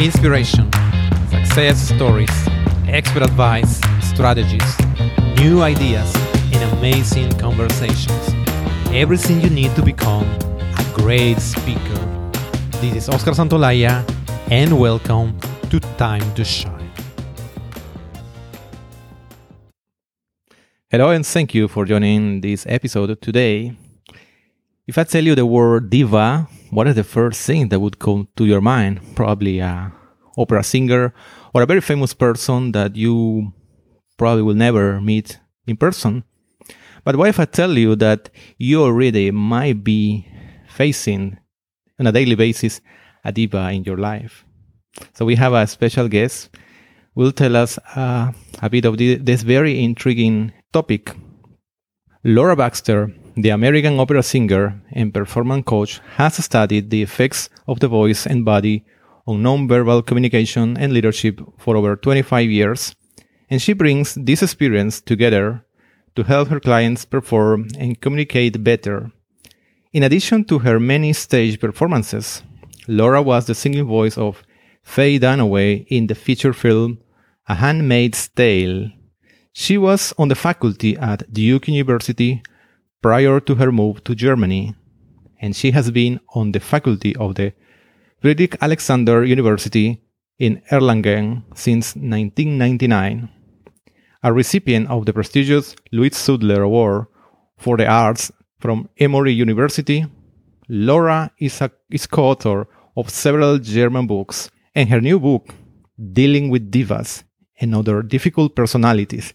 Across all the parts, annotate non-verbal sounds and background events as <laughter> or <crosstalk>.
inspiration, success stories, expert advice, strategies, new ideas, and amazing conversations. Everything you need to become a great speaker. This is Oscar Santolaya, and welcome to Time to Shine. Hello, and thank you for joining this episode today. If I tell you the word diva, what is the first thing that would come to your mind? Probably a opera singer or a very famous person that you probably will never meet in person. But what if I tell you that you already might be facing on a daily basis a diva in your life? So we have a special guest will tell us uh, a bit of this very intriguing topic. Laura Baxter the American opera singer and performance coach has studied the effects of the voice and body on nonverbal communication and leadership for over 25 years, and she brings this experience together to help her clients perform and communicate better. In addition to her many stage performances, Laura was the singing voice of Faye Dunaway in the feature film A Handmaid's Tale. She was on the faculty at Duke University prior to her move to Germany, and she has been on the faculty of the Friedrich Alexander University in Erlangen since 1999. A recipient of the prestigious Louis Sudler Award for the Arts from Emory University, Laura is, a, is co-author of several German books, and her new book, Dealing with Divas and Other Difficult Personalities,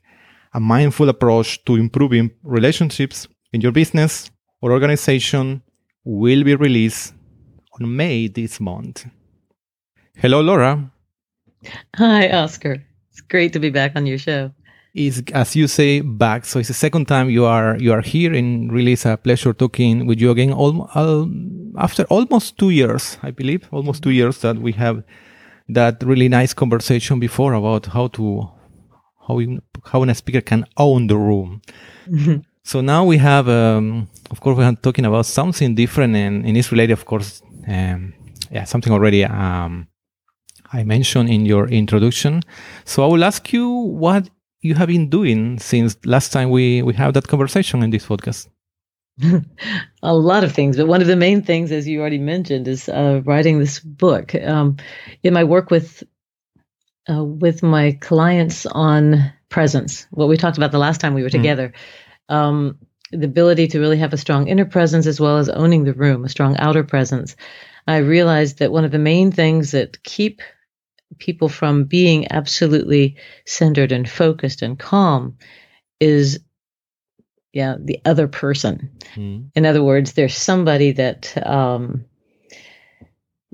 a mindful approach to improving relationships in your business or organization will be released on May this month. Hello, Laura. Hi, Oscar. It's great to be back on your show. Is as you say back, so it's the second time you are you are here, and really it's a pleasure talking with you again. Al- al- after almost two years, I believe, almost two years that we have that really nice conversation before about how to how how a speaker can own the room. <laughs> So now we have, um, of course, we are talking about something different, and, and it's related, of course, um, yeah, something already um, I mentioned in your introduction. So I will ask you what you have been doing since last time we we have that conversation in this podcast. <laughs> a lot of things, but one of the main things, as you already mentioned, is uh, writing this book. Um, in my work with uh, with my clients on presence, what we talked about the last time we were mm. Um, the ability to really have a strong inner presence as well as owning the room, a strong outer presence. I realized that one of the main things that keep people from being absolutely centered and focused and calm is yeah the other person mm. in other words there's somebody that um,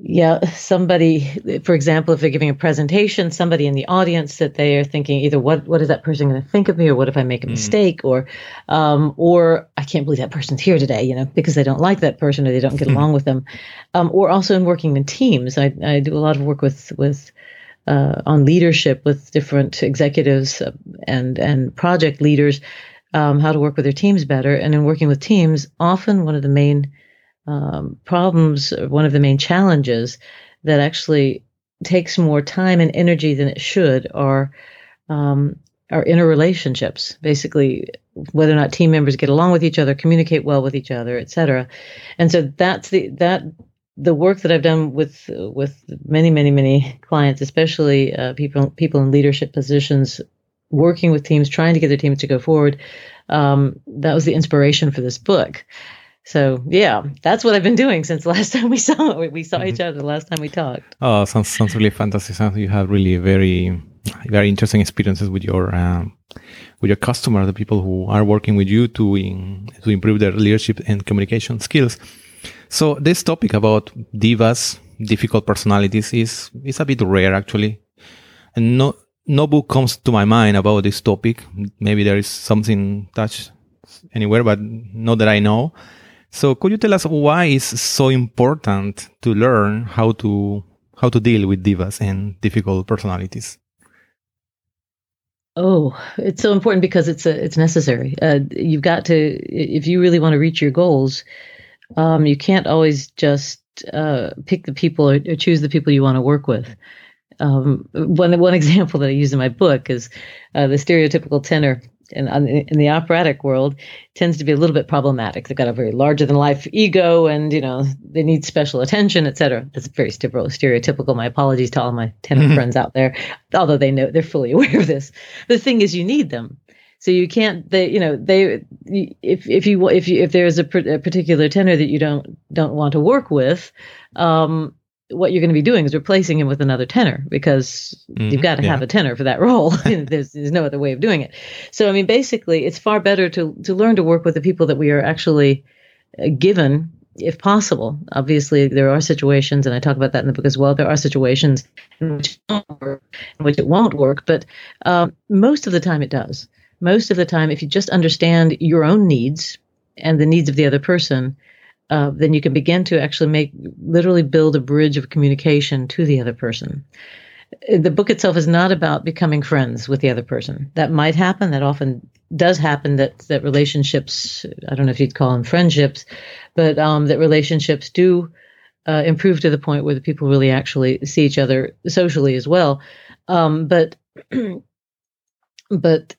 yeah, somebody, for example, if they're giving a presentation, somebody in the audience that they are thinking either what what is that person going to think of me, or what if I make a mm. mistake, or um, or I can't believe that person's here today, you know, because they don't like that person or they don't get mm. along with them, um, or also in working in teams. I, I do a lot of work with with uh, on leadership with different executives uh, and and project leaders, um, how to work with their teams better, and in working with teams, often one of the main um, problems, one of the main challenges that actually takes more time and energy than it should are um, our interrelationships. Basically, whether or not team members get along with each other, communicate well with each other, etc. And so that's the that the work that I've done with with many many many clients, especially uh, people people in leadership positions, working with teams, trying to get their teams to go forward. Um, that was the inspiration for this book. So yeah, that's what I've been doing since the <laughs> last time we saw we saw mm-hmm. each other the last time we talked. Oh, sounds sounds really fantastic. Sounds you have really very very interesting experiences with your um, with your customer, the people who are working with you to in, to improve their leadership and communication skills. So this topic about divas, difficult personalities, is is a bit rare actually, and no no book comes to my mind about this topic. Maybe there is something touched anywhere, but not that I know. So could you tell us why it's so important to learn how to how to deal with divas and difficult personalities? Oh, it's so important because it's a, it's necessary. Uh, you've got to if you really want to reach your goals, um, you can't always just uh, pick the people or, or, choose the people you want to work with. Um, one one <laughs> example that I use in my book is uh, the stereotypical tenor in, in the operatic world tends to be a little bit problematic. They've got a very larger than life ego, and you know they need special attention, etc. That's very stereotypical. My apologies to all my tenor mm-hmm. friends out there, although they know they're fully <laughs> aware of this. The thing is, you need them. So you can't, they, you know, they, if if you if you if there's a, a particular tenor that you don't don't want to work with, um, what you're going to be doing is replacing him with another tenor because mm-hmm, you've got to yeah. have a tenor for that <laughs> role. <laughs> there's, there's no other way of doing it. So, I mean, basically, it's far better to, to learn to work with the people that we are actually uh, given, if possible. Obviously, there are situations, and I talk about that in the book as well. There are situations in which it won't work, in which it won't work, but um, most of the time it does. Most of the time, if you just understand your own needs and the needs of the other person, uh, then you can begin to actually make literally build a bridge of communication to the other person. The book itself is not about becoming friends with the other person. That might happen. That often does happen. That that relationships. I don't know if you'd call them friendships, but um, that relationships do uh, improve to the point where the people really actually see each other socially as well. Um, but <clears throat> but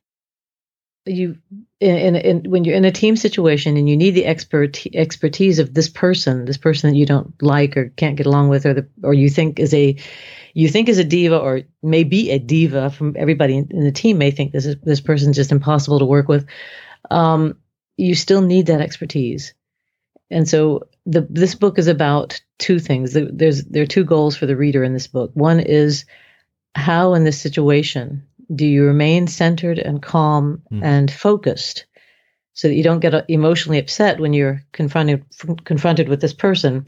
you in, in, in, when you're in a team situation and you need the expert expertise of this person, this person that you don't like or can't get along with, or the or you think is a you think is a diva or may be a diva from everybody in, in the team may think this is this person's just impossible to work with. Um, you still need that expertise, and so the this book is about two things. There's there are two goals for the reader in this book. One is how in this situation do you remain centered and calm mm. and focused so that you don't get uh, emotionally upset when you're confronted confronted with this person?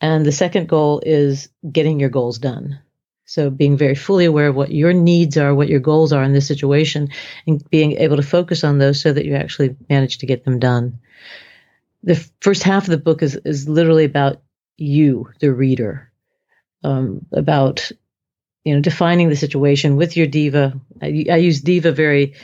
And the second goal is getting your goals done. So being very fully aware of what your needs are what your goals are in this situation and being able to focus on those so that you actually manage to get them done. The first half of the book is is literally about you the reader um, about you know, defining the situation with your diva. I, I use diva very.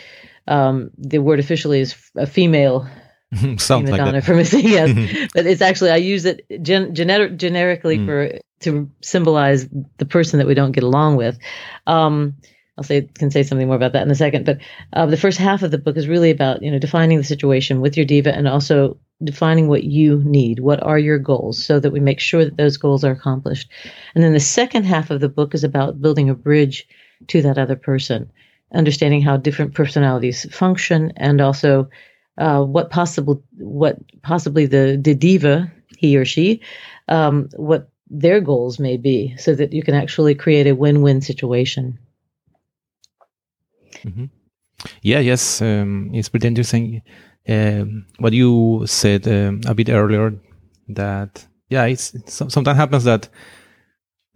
Um, the word officially is a female <laughs> Something Madonna like for missing <laughs> yes, <laughs> but it's actually I use it gen- gener- generically mm. for to symbolize the person that we don't get along with. Um, I'll say can say something more about that in a second. But uh, the first half of the book is really about you know defining the situation with your diva and also defining what you need. What are your goals so that we make sure that those goals are accomplished. And then the second half of the book is about building a bridge to that other person, understanding how different personalities function and also uh, what possible what possibly the, the diva he or she um, what their goals may be so that you can actually create a win-win situation mm-hmm. yeah yes um, it's pretty interesting um, what you said um, a bit earlier that yeah, it's, it's, sometimes happens that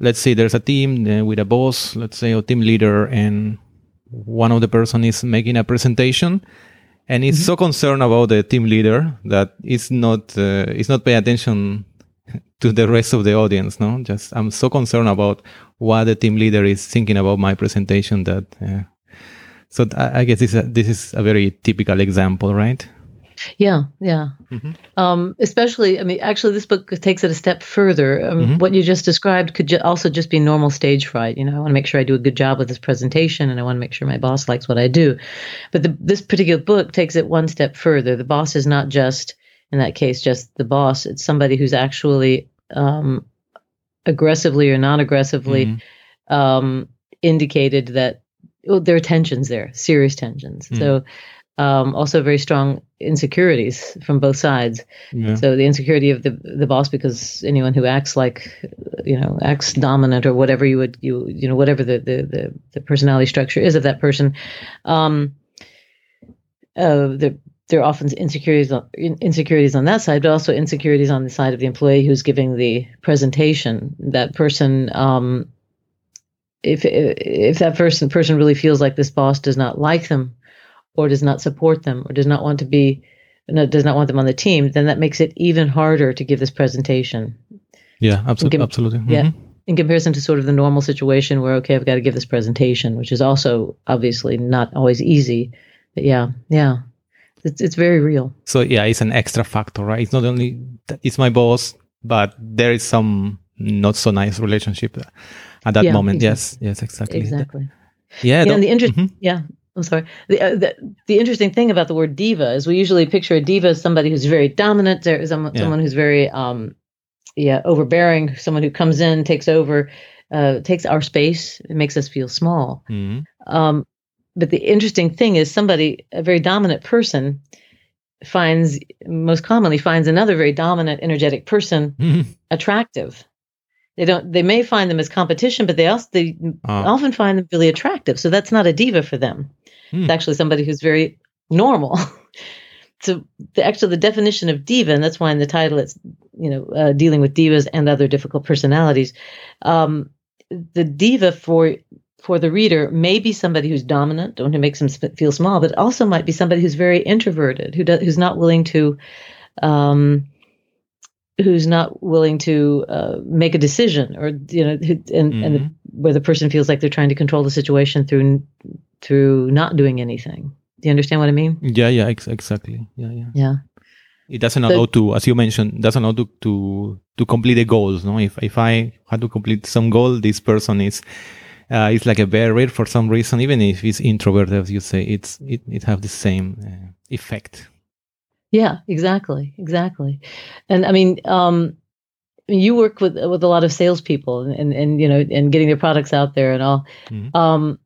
let's say there's a team uh, with a boss, let's say a team leader, and one of the person is making a presentation, and is mm-hmm. so concerned about the team leader that it's not uh, it's not paying attention <laughs> to the rest of the audience. No, just I'm so concerned about what the team leader is thinking about my presentation that. Uh, so I, I guess this is a, this is a very typical example, right? Yeah, yeah. Mm-hmm. Um, especially, I mean, actually, this book takes it a step further. Um, mm-hmm. What you just described could ju- also just be normal stage fright. You know, I want to make sure I do a good job with this presentation, and I want to make sure my boss likes what I do. But the, this particular book takes it one step further. The boss is not just, in that case, just the boss. It's somebody who's actually um, aggressively or non-aggressively mm-hmm. um, indicated that there are tensions there, serious tensions. Mm. So um, also very strong insecurities from both sides. Yeah. So the insecurity of the the boss because anyone who acts like you know acts dominant or whatever you would you you know whatever the the the, the personality structure is of that person, um, uh, there there are often insecurities on, insecurities on that side, but also insecurities on the side of the employee who's giving the presentation. That person. Um, if if that person person really feels like this boss does not like them or does not support them or does not want to be does not want them on the team, then that makes it even harder to give this presentation. Yeah, absolutely. absolutely. Mm-hmm. Yeah. In comparison to sort of the normal situation where, okay, I've got to give this presentation, which is also obviously not always easy. But yeah, yeah, it's, it's very real. So yeah, it's an extra factor, right? It's not only, it's my boss, but there is some not so nice relationship at that Yeah, moment. exactly. Yes, yes, exactly. Exactly. Yeah, Yeah, the- and the interest. Mhm. Yeah, I'm sorry. The, uh, the the interesting thing about the word diva is we usually picture a diva as somebody who's very dominant, someone Yeah. someone who's very um, yeah, overbearing, someone who comes in, takes over, uh, takes our space, it makes us feel small. Mhm. Um, but the interesting thing is somebody, a very dominant person, finds most commonly finds another very dominant, energetic person Mhm. attractive. They don't. They may find them as competition, but they also they Ah. often find them really attractive. So that's not a diva for them. Hmm. It's actually somebody who's very normal. <laughs> so the actual the definition of diva, and that's why in the title it's you know uh, dealing with divas and other difficult personalities. Um, the diva for for the reader may be somebody who's dominant, and who makes them feel small, but also might be somebody who's very introverted, who does, who's not willing to. Um, who's not willing to uh, make a decision or you know and, and the, Mhm. where the person feels like they're trying to control the situation through through not doing anything do you understand what i mean Yeah, yeah, ex- exactly. Yeah, yeah. yeah It doesn't So- allow to, as you mentioned, doesn't allow to, to to complete the goals. No, if if I had to complete some goal, this person is uh, is like a barrier for some reason. Even if it's introverted, as you say, it's it it have the same uh, effect. Yeah exactly exactly. And i mean um you work with with a lot of salespeople and, and and you know and getting their products out there and all. Mhm. um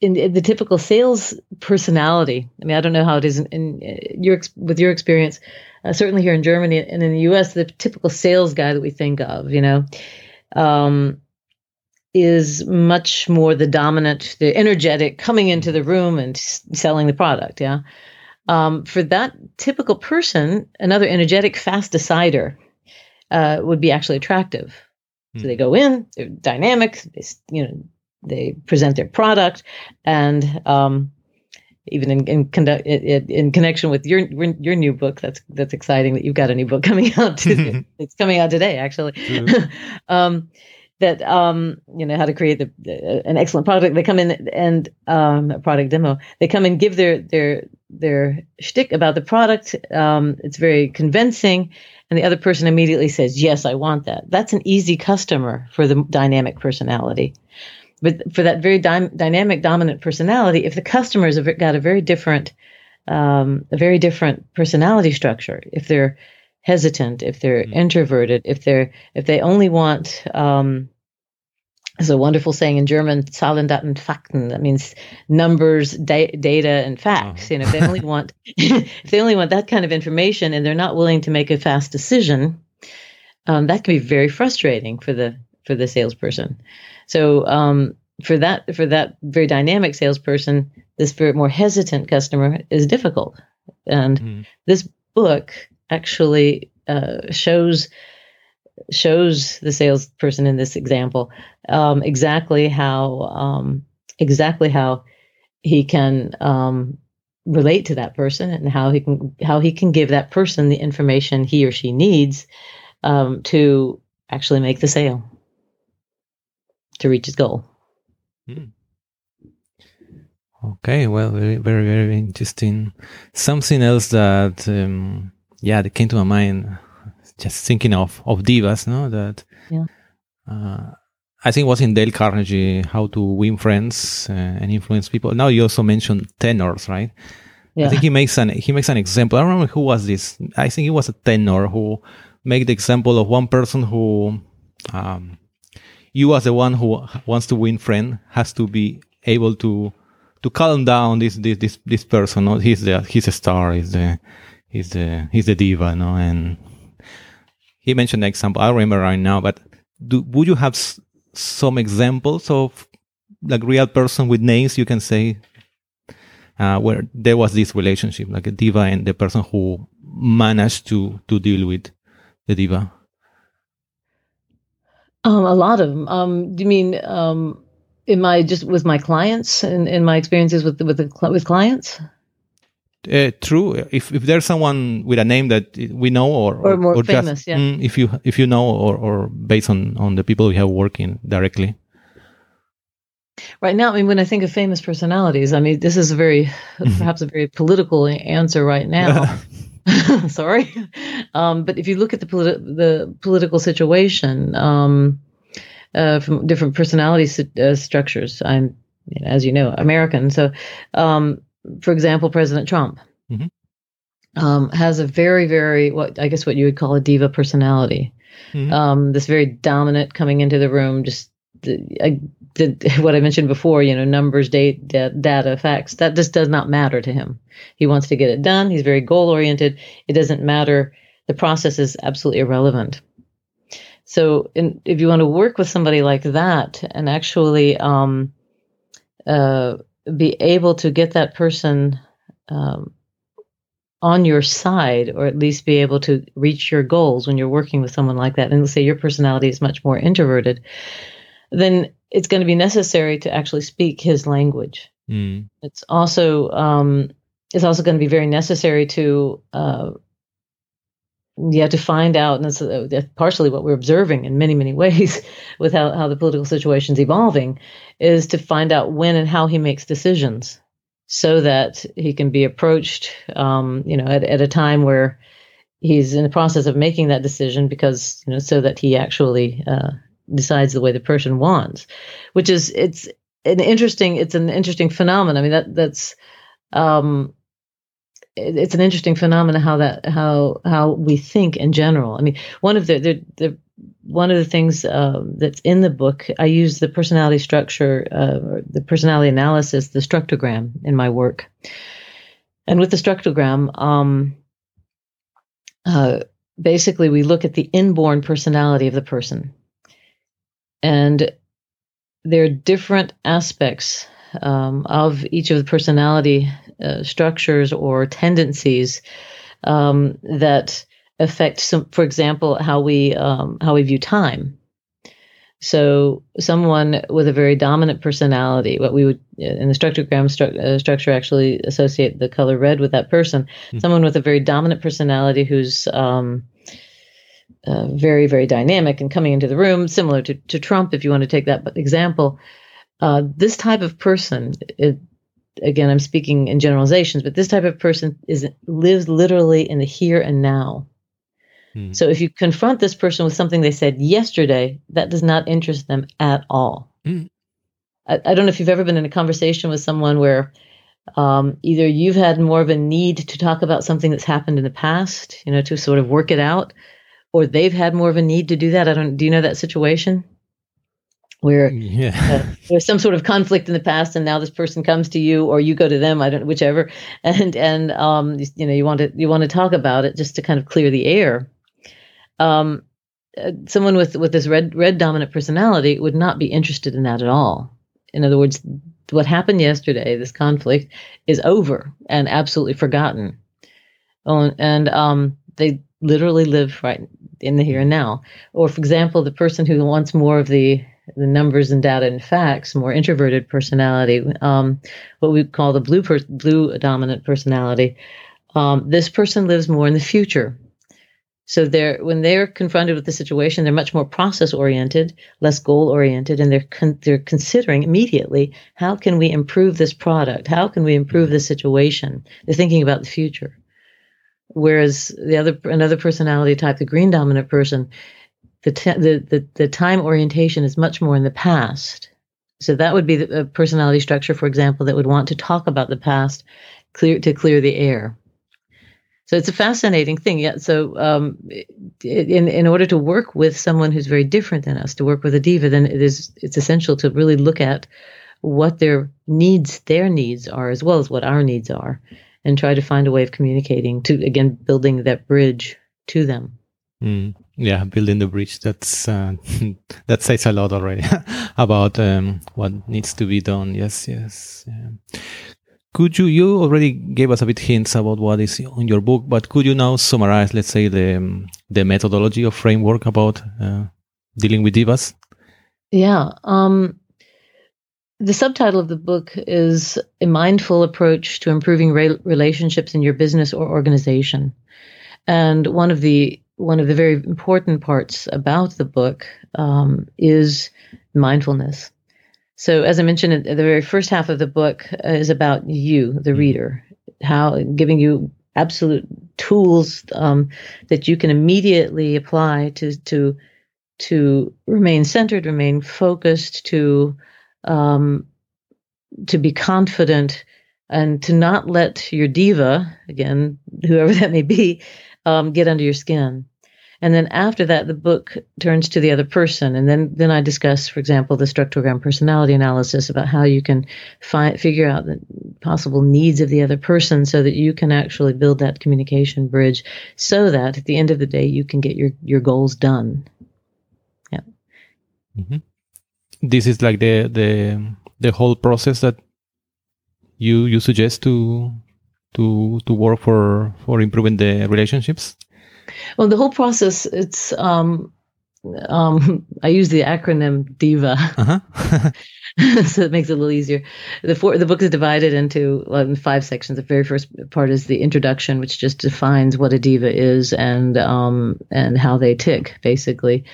in, in the typical sales personality i mean i don't know how it is in, in uh, your with your experience uh, certainly here in germany and in the us the typical sales guy that we think of you know um is much more the dominant the energetic coming into the room and s- selling the product yeah um, for that typical person another energetic fast decider uh, would be actually attractive. So Hmm. they go in they're dynamic they you know they present their product and um, even in in, conduct, in in connection with your your new book that's that's exciting that you've got a new book <laughs> coming out <laughs> it's coming out today actually. <laughs> Um, that um, you know how to create the, the- an excellent product. They come in and um, a product demo. They come and give their their their shtick about the product um, it's very convincing. And the other person immediately says yes i want that. That's an easy customer for the dynamic personality. But for that very dy- dynamic dominant personality if the customers have got a very different um, a very different personality structure if they're hesitant if they're Mm. introverted if they're if they only want um, there's a wonderful saying in German, Zahlen, Daten, Fakten. That means numbers, da- data, and facts. Uh-huh. You know, if they only want, <laughs> if they only want that kind of information, and they're not willing to make a fast decision, um, that can be very frustrating for the for the salesperson. So um, for that for that very dynamic salesperson, this very more hesitant customer is difficult. And Mhm. this book actually uh, shows shows the salesperson in this example um, exactly how um, exactly how he can um, relate to that person and how he can how he can give that person the information he or she needs um, to actually make the sale to reach his goal. Okay, well, very, very, very interesting. Something else that, um, yeah, that came to my mind, just thinking of of divas, no, that, Yeah. uh, I think it was in Dale Carnegie, How to Win Friends uh, and Influence People. Now you also mentioned tenors, right? Yeah. I think he makes an he makes an example. I don't remember who was this. I think it was a tenor who made the example of one person who, um, you as the one who wants to win friend has to be able to to calm down this this this, this person. No? He's the he's a star. He's the he's the he's the diva. No, and he mentioned an example. I remember right now, but do, would you have s- some examples of like real person with names you can say uh, where there was this relationship, like a diva and the person who managed to to deal with the diva. Um, a lot of them. Um, do you mean um, in my just with my clients and in my experiences with with the, with clients? Uh, true. If if there's someone with a name that we know, or Or more just, famous, yeah. mm, if you if you know, or or based on on the people we have working directly. Right now, I mean, when I think of famous personalities, I mean, this is a very, perhaps a very political answer right now. <laughs> <laughs> Sorry, um, but if you look at the politi- the political situation um, uh, from different personality uh, structures, I'm, you know, as you know, American. So, um, for example, President Trump mm-hmm. Um, has a very, very what I guess what you would call a diva personality. Mm-hmm. Um, this very dominant coming into the room, just I did <laughs> what I mentioned before, you know, numbers, date, data, facts, that just does not matter to him. He wants to get it done. He's very goal oriented. It doesn't matter. The process is absolutely irrelevant. So, in, if you want to work with somebody like that and actually um, uh, be able to get that person um, on your side, or at least be able to reach your goals when you're working with someone like that, and let's say your personality is much more introverted, then it's going to be necessary to actually speak his language. Mm. It's also um, it's also going to be very necessary to uh, yeah to find out, and that's, uh, that's partially what we're observing in many many ways <laughs> with how how the political situation is evolving, is to find out when and how he makes decisions, so that he can be approached, um, you know, at at a time where he's in the process of making that decision because you know so that he actually uh, decides the way the person wants, which is it's an interesting it's an interesting phenomenon. I mean that that's um, it's an interesting phenomenon how that how how we think in general. I mean one of the the, the one of the things uh, that's in the book, I use the personality structure, uh, the personality analysis, the structogram in my work. And with the structogram, um, uh, basically, we look at the inborn personality of the person. And there are different aspects um, of each of the personality uh, structures or tendencies um, that affect some, for example, how we um, how we view time. So, someone with a very dominant personality, what we would in the structogram stru- uh, structure actually associate the color red with that person. Mm-hmm. Someone with a very dominant personality who's um, uh, very, very dynamic and coming into the room, similar to, to Trump, if you want to take that example. Uh, this type of person, it, again, I'm speaking in generalizations, but this type of person is lives literally in the here and now. Hmm. So if you confront this person with something they said yesterday, that does not interest them at all. Hmm. I, I, don't know if you've ever been in a conversation with someone where um, either you've had more of a need to talk about something that's happened in the past, you know, to sort of work it out, or they've had more of a need to do that. I don't. Do you know that situation? Where yeah. uh, there's some sort of conflict in the past, and now this person comes to you, or you go to them. I don't, know, whichever, and and um, you know, you want to you want to talk about it just to kind of clear the air. Um, uh, someone with with this red red dominant personality would not be interested in that at all. In other words, what happened yesterday, this conflict, is over and absolutely forgotten. Oh, and um, they literally live right in the here and now. Or, for example, the person who wants more of the the numbers and data and facts, more introverted personality, um, what we call the blue per- blue dominant personality. Um, this person lives more in the future. So they're when they're confronted with the situation, they're much more process oriented, less goal oriented, and they're con- they're considering immediately how can we improve this product, how can we improve this situation. They're thinking about the future. Whereas the other another personality type, the green dominant person, the t- the, the the time orientation is much more in the past. So that would be the, a personality structure, for example, that would want to talk about the past, clear to clear the air. So it's a fascinating thing. Yeah. So um, in in order to work with someone who's very different than us, to work with a diva, then it is it's essential to really look at what their needs their needs are as well as what our needs are and try to find a way of communicating to again building that bridge to them mm, yeah building the bridge that's uh, <laughs> that says a lot already <laughs> about um, what needs to be done yes yes yeah. could you you already gave us a bit hints about what is in your book but could you now summarize let's say the um, the methodology or framework about uh, dealing with divas yeah um the subtitle of the book is A Mindful Approach to Improving Re- Relationships in Your Business or Organization. And one of the one of the very important parts about the book um, is mindfulness. So, as I mentioned, the very first half of the book is about you, the mm-hmm. reader, how giving you absolute tools um, that you can immediately apply to to to remain centered, remain focused, to um, to be confident, and to not let your diva, again, whoever that may be, um, get under your skin. And then after that, the book turns to the other person, and then then I discuss, for example, the structogram personality analysis about how you can find figure out the possible needs of the other person, so that you can actually build that communication bridge, so that at the end of the day, you can get your your goals done. Yeah. Mm-hmm. This is like the the the whole process that you you suggest to to to work for for improving the relationships well, the whole process, it's, um, um, I use the acronym DIVA. Uh-huh. <laughs> so it makes it a little easier. The four, the book is divided into um, five sections. The very first part is the introduction, which just defines what a diva is and um, and how they tick, basically.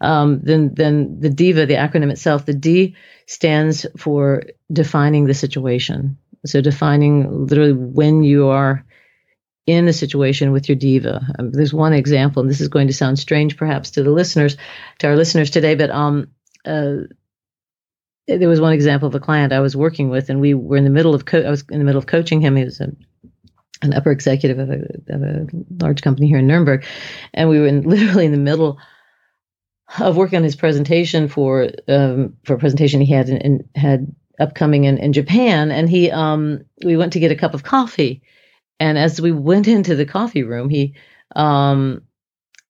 Um, then then the diva, the acronym itself, the D stands for defining the situation. So defining literally when you are in a situation with your diva. Um, there's one example, and this is going to sound strange perhaps to the listeners, to our listeners today, but um, uh, there was one example of a client I was working with, and we were in the middle of co- I was in the middle of coaching him. He was a, an upper executive of a, of a large company here in Nuremberg, and we were in, <laughs> literally in the middle of working on his presentation for um, for a presentation he had in, in, had upcoming in, in Japan, and he um, we went to get a cup of coffee and as we went into the coffee room, he um,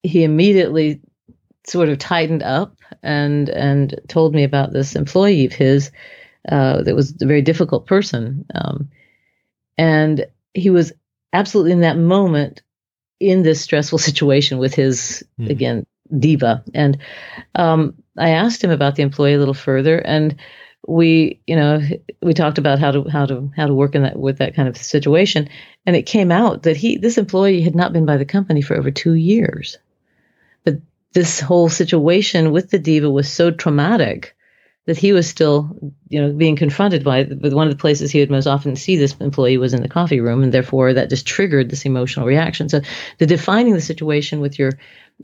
he immediately sort of tightened up and and told me about this employee of his uh, that was a very difficult person, um, and he was absolutely in that moment in this stressful <laughs> situation with his mm. again diva, and um, I asked him about the employee a little further, and we you know we talked about how to how to how to work in that with that kind of situation. And it came out that he this employee had not been by the company for over 2 years. But this whole situation with the diva was so traumatic that he was still you know being confronted by with one of the places he would most often see this employee was in the coffee room and therefore that just triggered this emotional reaction so the defining the situation with your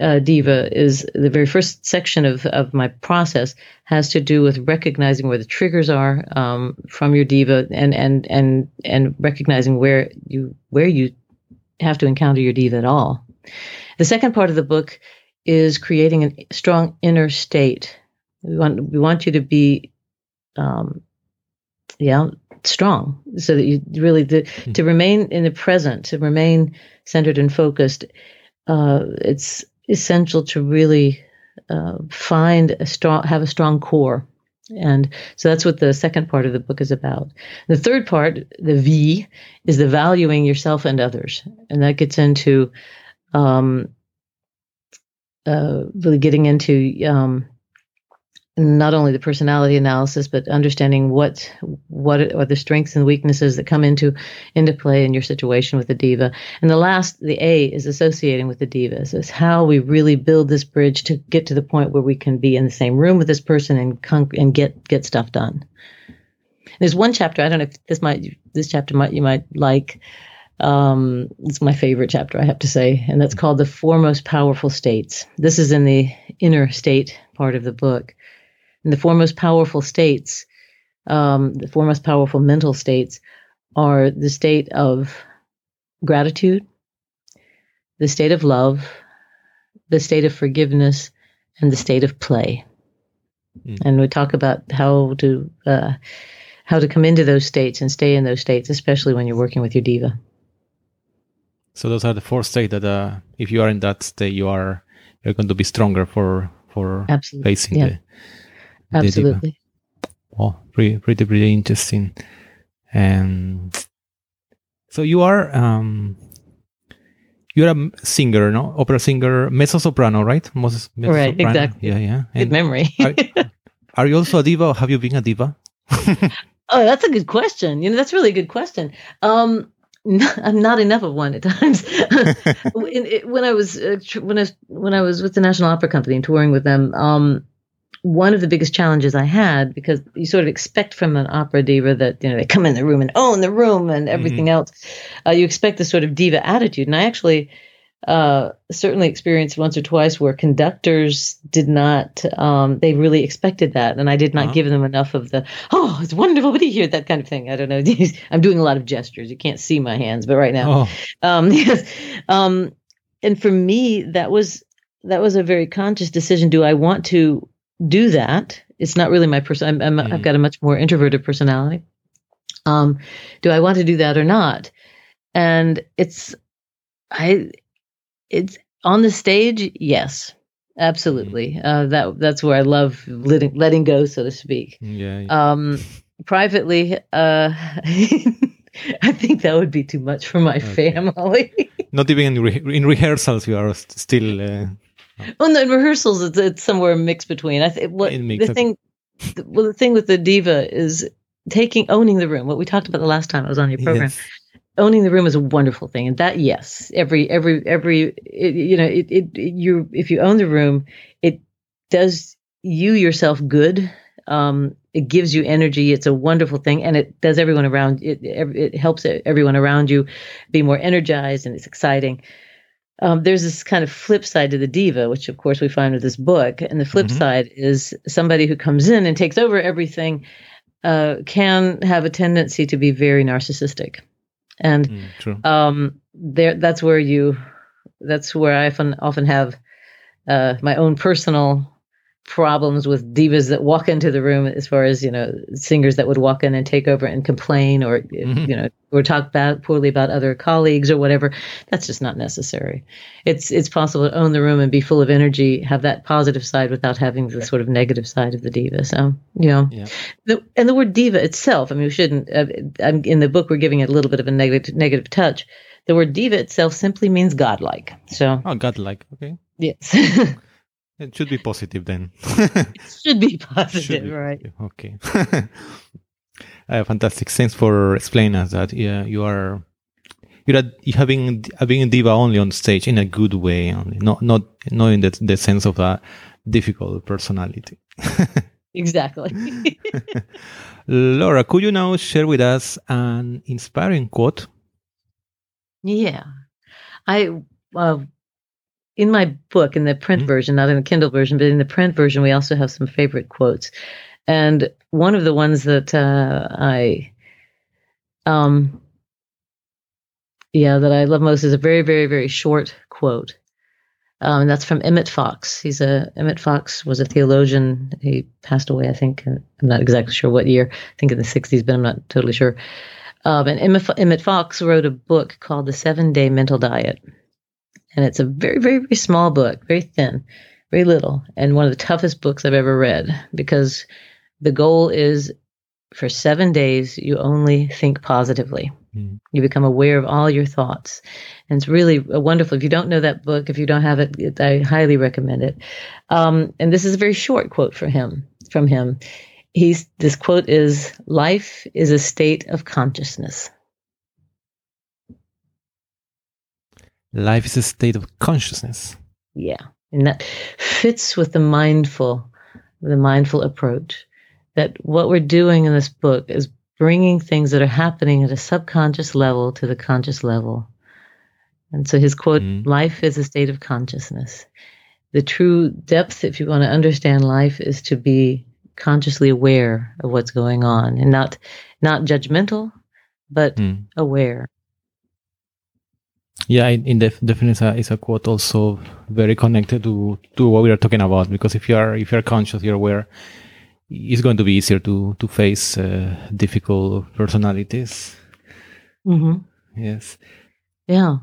uh, diva is the very first section of, of my process has to do with recognizing where the triggers are um, from your diva and and and and recognizing where you where you have to encounter your diva at all. The second part of the book is creating a strong inner state. We want we want you to be, um, yeah, strong, so that you really the, mm-hmm. to remain in the present, to remain centered and focused. Uh, it's essential to really uh, find a strong, have a strong core. And so that's what the second part of the book is about. The third part, the V, is the valuing yourself and others. And that gets into um, uh, really getting into um, not only the personality analysis, but understanding what what are the strengths and weaknesses that come into into play in your situation with the diva. And the last, the A, is associating with the divas. Is how we really build this bridge to get to the point where we can be in the same room with this person and con- and get get stuff done. There's one chapter I don't know if this might this chapter might you might like. Um, it's my favorite chapter, I have to say, and that's called the four most powerful states. This is in the inner state part of the book and the four most powerful states, um, the four most powerful mental states, are the state of gratitude, the state of love, the state of forgiveness, and the state of play. Mm. And we talk about how to uh, how to come into those states and stay in those states, especially when you're working with your diva. So those are the four states that, uh, if you are in that state, you are you're going to be stronger for for Absolutely. facing yeah. the Absolutely. Well, pretty, pretty, pretty interesting. And so you are, um, you're a singer, no? Opera singer, mezzo soprano, right? Mezzo right, soprano. exactly. Yeah, yeah. And good memory. are, are, you also a diva or have you been a diva? <laughs> oh, that's a good question. You know, that's really a good question. Um, I'm not enough of one at times. <laughs> when I was uh, when I when I was with the National Opera Company and touring with them, um, one of the biggest challenges I had because you sort of expect from an opera diva that you know they come in the room and own the room and everything mm-hmm. else. Uh, you expect this sort of diva attitude, and I actually uh, certainly experienced once or twice where conductors did not. Um, they really expected that, and I did not uh-huh. give them enough of the "oh, it's wonderful to here" that kind of thing. I don't know. <laughs> I'm doing a lot of gestures. You can't see my hands, but right now, oh. um, <laughs> yes. Um, and for me, that was that was a very conscious decision. Do I want to do that. It's not really my person. I'm, i have mm. got a much more introverted personality. Um, do I want to do that or not? And it's, I, it's on the stage. Yes, absolutely. Mm. Uh, that that's where I love letting letting go, so to speak. Yeah. yeah. Um, privately, uh, <laughs> I think that would be too much for my okay. family. <laughs> Not even in, re- in rehearsals, you are still. Uh well, no, in rehearsals, it's, it's somewhere mixed between. I think what the thing, well, the thing with the diva is taking owning the room. What we talked about the last time I was on your program. Yes. Owning the room is a wonderful thing, and that yes, every every every it, you know it, it you if you own the room, it does you yourself good. Um, it gives you energy. It's a wonderful thing, and it does everyone around. It it helps everyone around you be more energized, and it's exciting um, there's this kind of flip side to the diva, which of course we find with this book. And the flip mm-hmm. side is somebody who comes in and takes over everything uh, can have a tendency to be very narcissistic. And mm, um, there, that's where you, that's where I often often have uh, my own personal problems with divas that walk into the room as far as you know singers that would walk in and take over and complain or mm-hmm. you know or talk bad poorly about other colleagues or whatever. That's just not necessary. It's it's possible to own the room and be full of energy have that positive side without having the sort of negative side of the diva. So you know yeah. the, and the word diva itself i mean we shouldn't uh, in the book we're giving it a little bit of a negative negative touch. The word diva itself simply means godlike. So oh godlike. Okay. Yes <laughs> It should be positive then. it should be <laughs> positive, should be, right? Okay. <laughs> uh, fantastic. Thanks for explaining us that. Yeah, you are you're you having having a diva only on stage in a good way, only not not not in the the sense of a difficult personality. <laughs> exactly. Laura, could you now share with us an inspiring quote? Yeah, I uh, in my book, in the print mm-hmm. version, not in the Kindle version, but in the print version, we also have some favorite quotes. And one of the ones that uh, I, um, yeah, that I love most is a very, very, very short quote. Um, and that's from Emmett Fox. He's a Emmett Fox was a theologian. He passed away, I think. I'm not exactly sure what year. I think in the '60s, but I'm not totally sure. Um, and Emmett, Emmett Fox wrote a book called The Seven Day Mental Diet and it's a very, very, very small book, very thin, very little, and one of the toughest books I've ever read because the goal is for seven days, you only think positively. Mm. You become aware of all your thoughts. And it's really wonderful. If you don't know that book, if you don't have it, it I highly recommend it. Um, and this is a very short quote for him, from him. He's, this quote is Life is a state of consciousness. Life is a state of consciousness. Yeah. And that fits with the mindful, the mindful approach. That what we're doing in this book is bringing things that are happening at a subconscious level to the conscious level. And so his quote, mm. life is a state of consciousness. The true depth, if you want to understand life, is to be consciously aware of what's going on and not not judgmental, but mm. aware. Yeah, in def- definitely it's a, a quote also very connected to, to what we are talking about because if you are if you are conscious, you're aware, it's going to be easier to to face uh, difficult personalities. Mm-hmm. Yes. Yeah.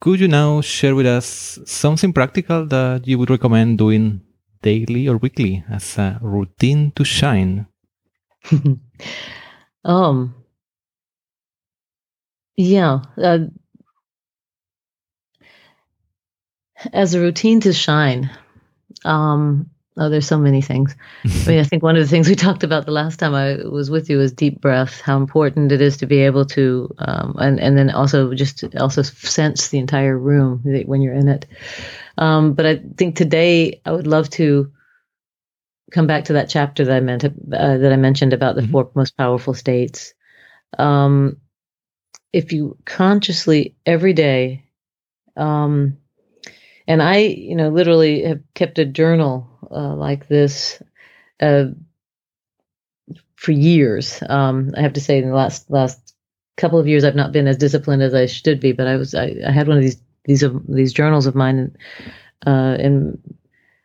Could you now share with us something practical that you would recommend doing daily or weekly as a routine to shine? <laughs> um. Yeah. Uh, as a routine to shine. Um, oh, there's so many things. I mean, I think one of the things we <laughs> talked about the last time I was with you was deep breath. How important it is to be able to, um, and and then also just also sense the entire room when you're in it. Um, but I think today I would love to come back to that chapter that I meant uh, that I mentioned about the mm-hmm. four most powerful states. Um, if you consciously every day, um, and I, you know, literally have kept a journal uh, like this uh, for years. Um, I have to say, in the last last couple of years, I've not been as disciplined as I should be, but I was. I, I had one of these these these journals of mine, uh, and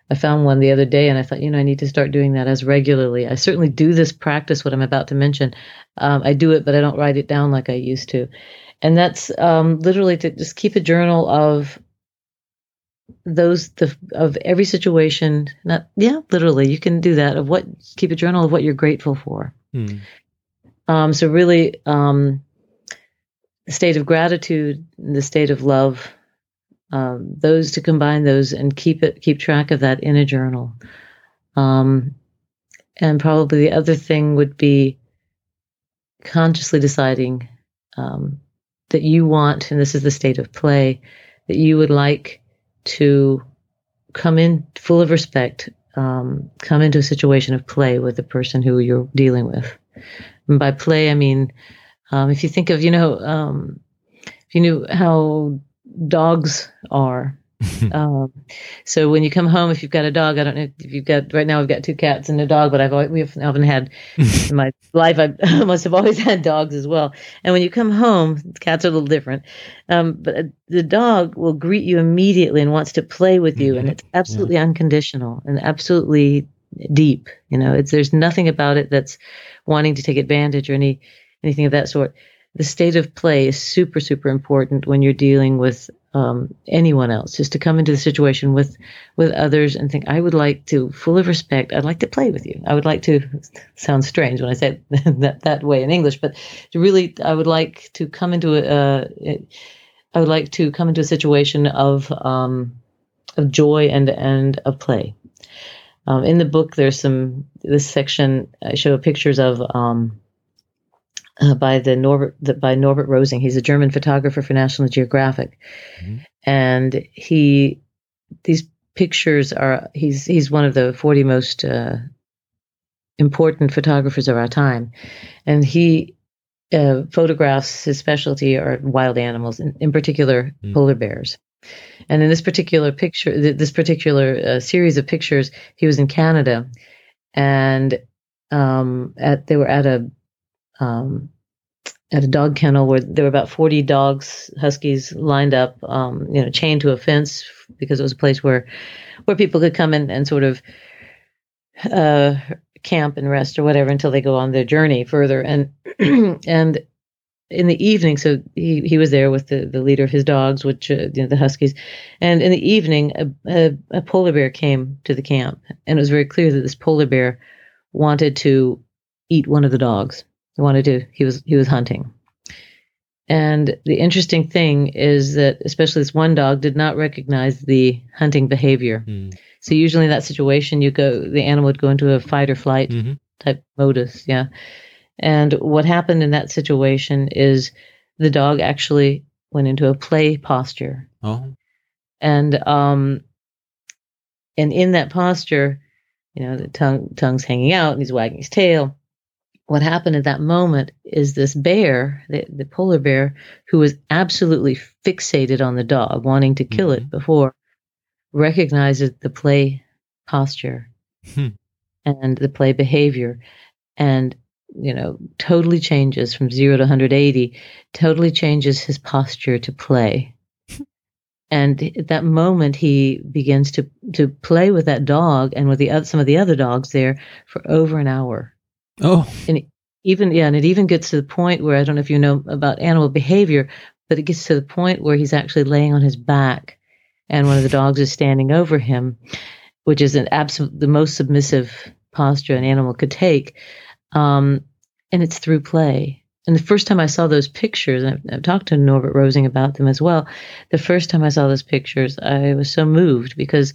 I found one the other day and I thought, you know, I need to start doing that as regularly. I certainly do this practice, what I'm about to mention. Um, I do it, but I don't write it down like I used to. And that's um, literally to just keep a journal of those the of every situation not yeah literally you can do that of what keep a journal of what you're grateful for hmm. um so really um the state of gratitude the state of love um, those to combine those and keep it keep track of that in a journal um, and probably the other thing would be consciously deciding um, that you want and this is the state of play that you would like to come in full of respect um, come into a situation of play with the person who you're dealing with and by play i mean um, if you think of you know um, if you knew how dogs are. <laughs> um, so when you come home, if you've got a dog, I don't know if you've got right now. We've got two cats and a dog, but I've always, we've often had <laughs> in my life. <laughs> I must have always had dogs as well. And when you come home, cats are a little different. Um, but the dog will greet you immediately and wants to play with you, mm-hmm. and it's absolutely yeah. unconditional and absolutely deep. You know, it's there's nothing about it that's wanting to take advantage or any anything of that sort the state of play is super, super important when you're dealing with um, anyone else. Is to come into the situation with with others and think, I would like to, full of respect, I'd like to play with you. I would like to. <laughs> Sounds strange when I say it <laughs> that that way in English, but to really, I would like to come into a. I would like to come into a situation of um, of joy and and of play. Um, in the book, there's some this section I show pictures of um, uh, by the Norbert the, by Norbert Rosing. He's a German photographer for National Geographic, mm-hmm. and he these pictures are he's he's one of the forty most uh, important photographers of our time, and he uh, photographs his specialty are wild animals, in, in particular mm. polar bears. And in this particular picture, this particular uh, series of pictures, he was in Canada, and um, at they were at a um, at a dog kennel where there were about 40 dogs, huskies lined up, um, you know, chained to a fence because it was a place where, where people could come in and sort of, uh, camp and rest or whatever until they go on their journey further. And, <clears throat> and in the evening, so he, he was there with the, the leader of his dogs, which, uh, you know, the huskies. And in the evening, a, a, a polar bear came to the camp and it was very clear that this polar bear wanted to eat one of the dogs he wanted to. He was he was hunting. And the interesting thing is that especially this one dog did not recognize the hunting behavior. Mm. So usually in that situation, you go the animal would go into a fight or flight mm-hmm. type modus. Yeah. And what happened in that situation is the dog actually went into a play posture. Oh. And um and in that posture, you know, the tongue tongue's hanging out and he's wagging his tail what happened at that moment is this bear, the, the, polar bear, who was absolutely fixated on the dog, wanting to kill mm-hmm. it before, recognizes the play posture hmm. and the play behavior, and you know, totally changes from zero to 180, totally changes his posture to play. <laughs> and at that moment, he begins to to play with that dog and with the other, some of the other dogs there for over an hour Oh. And even, yeah, and it even gets to the point where I don't know if you know about animal behavior, but it gets to the point where he's actually laying on his back and one of the dogs is standing over him, which is an absolute, the most submissive posture an animal could take. Um, and it's through play. And the first time I saw those pictures, I've, I've, talked to Norbert Rosing about them as well. The first time I saw those pictures, I was so moved because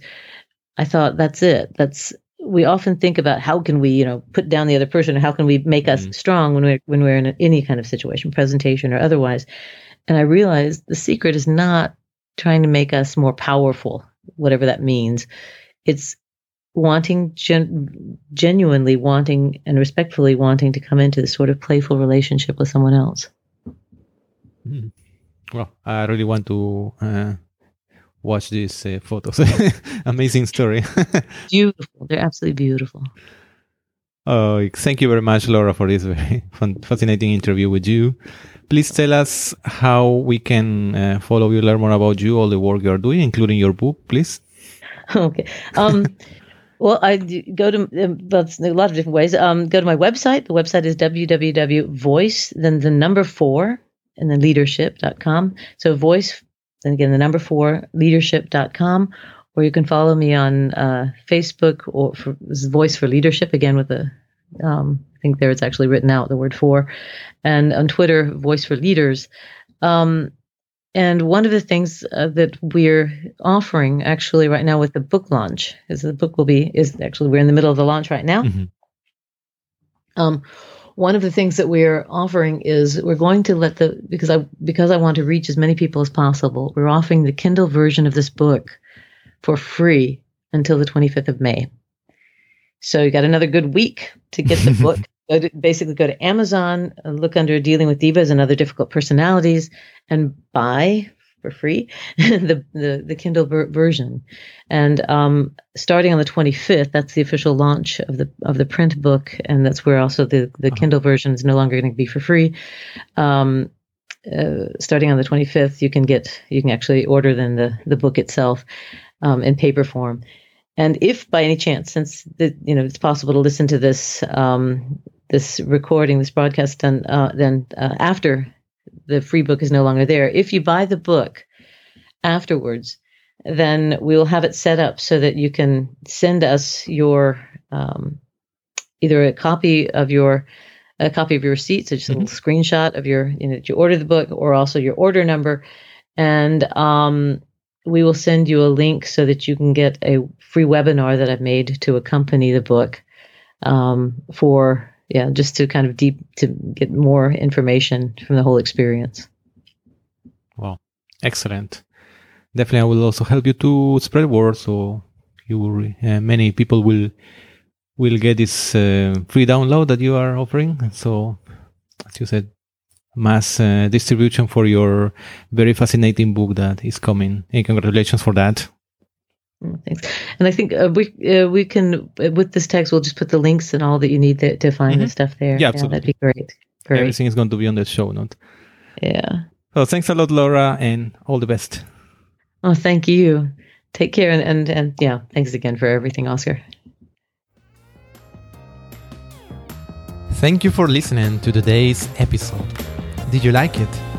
I thought, that's it. That's we often think about how can we, you know, put down the other person, or how can we make us mm-hmm. strong when we're when we're in a, any kind of situation, presentation or otherwise. And I realized the secret is not trying to make us more powerful, whatever that means. It's wanting gen- genuinely wanting and respectfully wanting to come into this sort of playful relationship with someone else. Mm. Well, I really want to uh, watch these uh, photos. <laughs> Amazing story. <laughs> beautiful. They're absolutely beautiful. Oh, thank you very much, Laura, for this very <laughs> fun, fascinating interview with you. Please tell us how we can uh, follow you, learn more about you, all the work you are doing, including your book, please. Okay. Um, well, I go to um, that's a lot of different ways. Um, go to my website. The website is www.voice, then the number four, and then leadership.com. So voice, then again, the number four, leadership.com. Or you can follow me on uh, Facebook or for, Voice for Leadership, again with the, um, I think there it's actually written out, the word for. And on Twitter, Voice for Leaders. Um, and one of the things uh, that we're offering actually right now with the book launch is the book will be is actually we're in the middle of the launch right now. Mm-hmm. Um, one of the things that we're offering is we're going to let the because I because I want to reach as many people as possible. We're offering the Kindle version of this book for free until the 25th of May. So you got another good week to get the <laughs> book go to, basically go to Amazon, uh, look under Dealing with Divas and Other Difficult Personalities, and buy for free <laughs> the, the, the Kindle ver- version. And um, starting on the 25th, that's the official launch of the of the print book, and that's where also the the uh-huh. Kindle version is no longer going to be for free. Um, uh, starting on the 25th, you can get you can actually order then the the book itself um, in paper form. And if by any chance, since the, you know it's possible to listen to this um, this recording, this broadcast done uh, then uh, after the free book is no longer there. If you buy the book afterwards, then we will have it set up so that you can send us your um, either a copy of your a copy of your receipt, so just a mm-hmm. little screenshot of your you know that you order the book, or also your order number, and um, we will send you a link so that you can get a free webinar that I've made to accompany the book um, for yeah, just to kind of deep to get more information from the whole experience. Wow, excellent. Definitely, I will also help you to spread word, so you will, uh, many people will will get this uh, free download that you are offering. So, as you said, mass uh, distribution for your very fascinating book that is coming. And congratulations for that. Thanks. And I think uh, we uh, we can uh, with this text we'll just put the links and all that you need to, to find mm-hmm. the stuff there. Yeah, absolutely. that'd be great. great. Everything is going to be on the show note. Yeah. So thanks a lot, Laura, and all the best. Oh, thank you. Take care, and and, and yeah, thanks again for everything, Oscar. Thank you for listening to today's episode. Did you like it?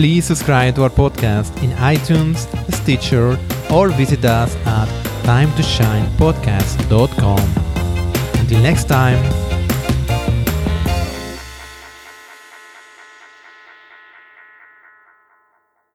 Please subscribe to our podcast in iTunes, Stitcher, or visit us at timetoshinepodcast.com. Until next time,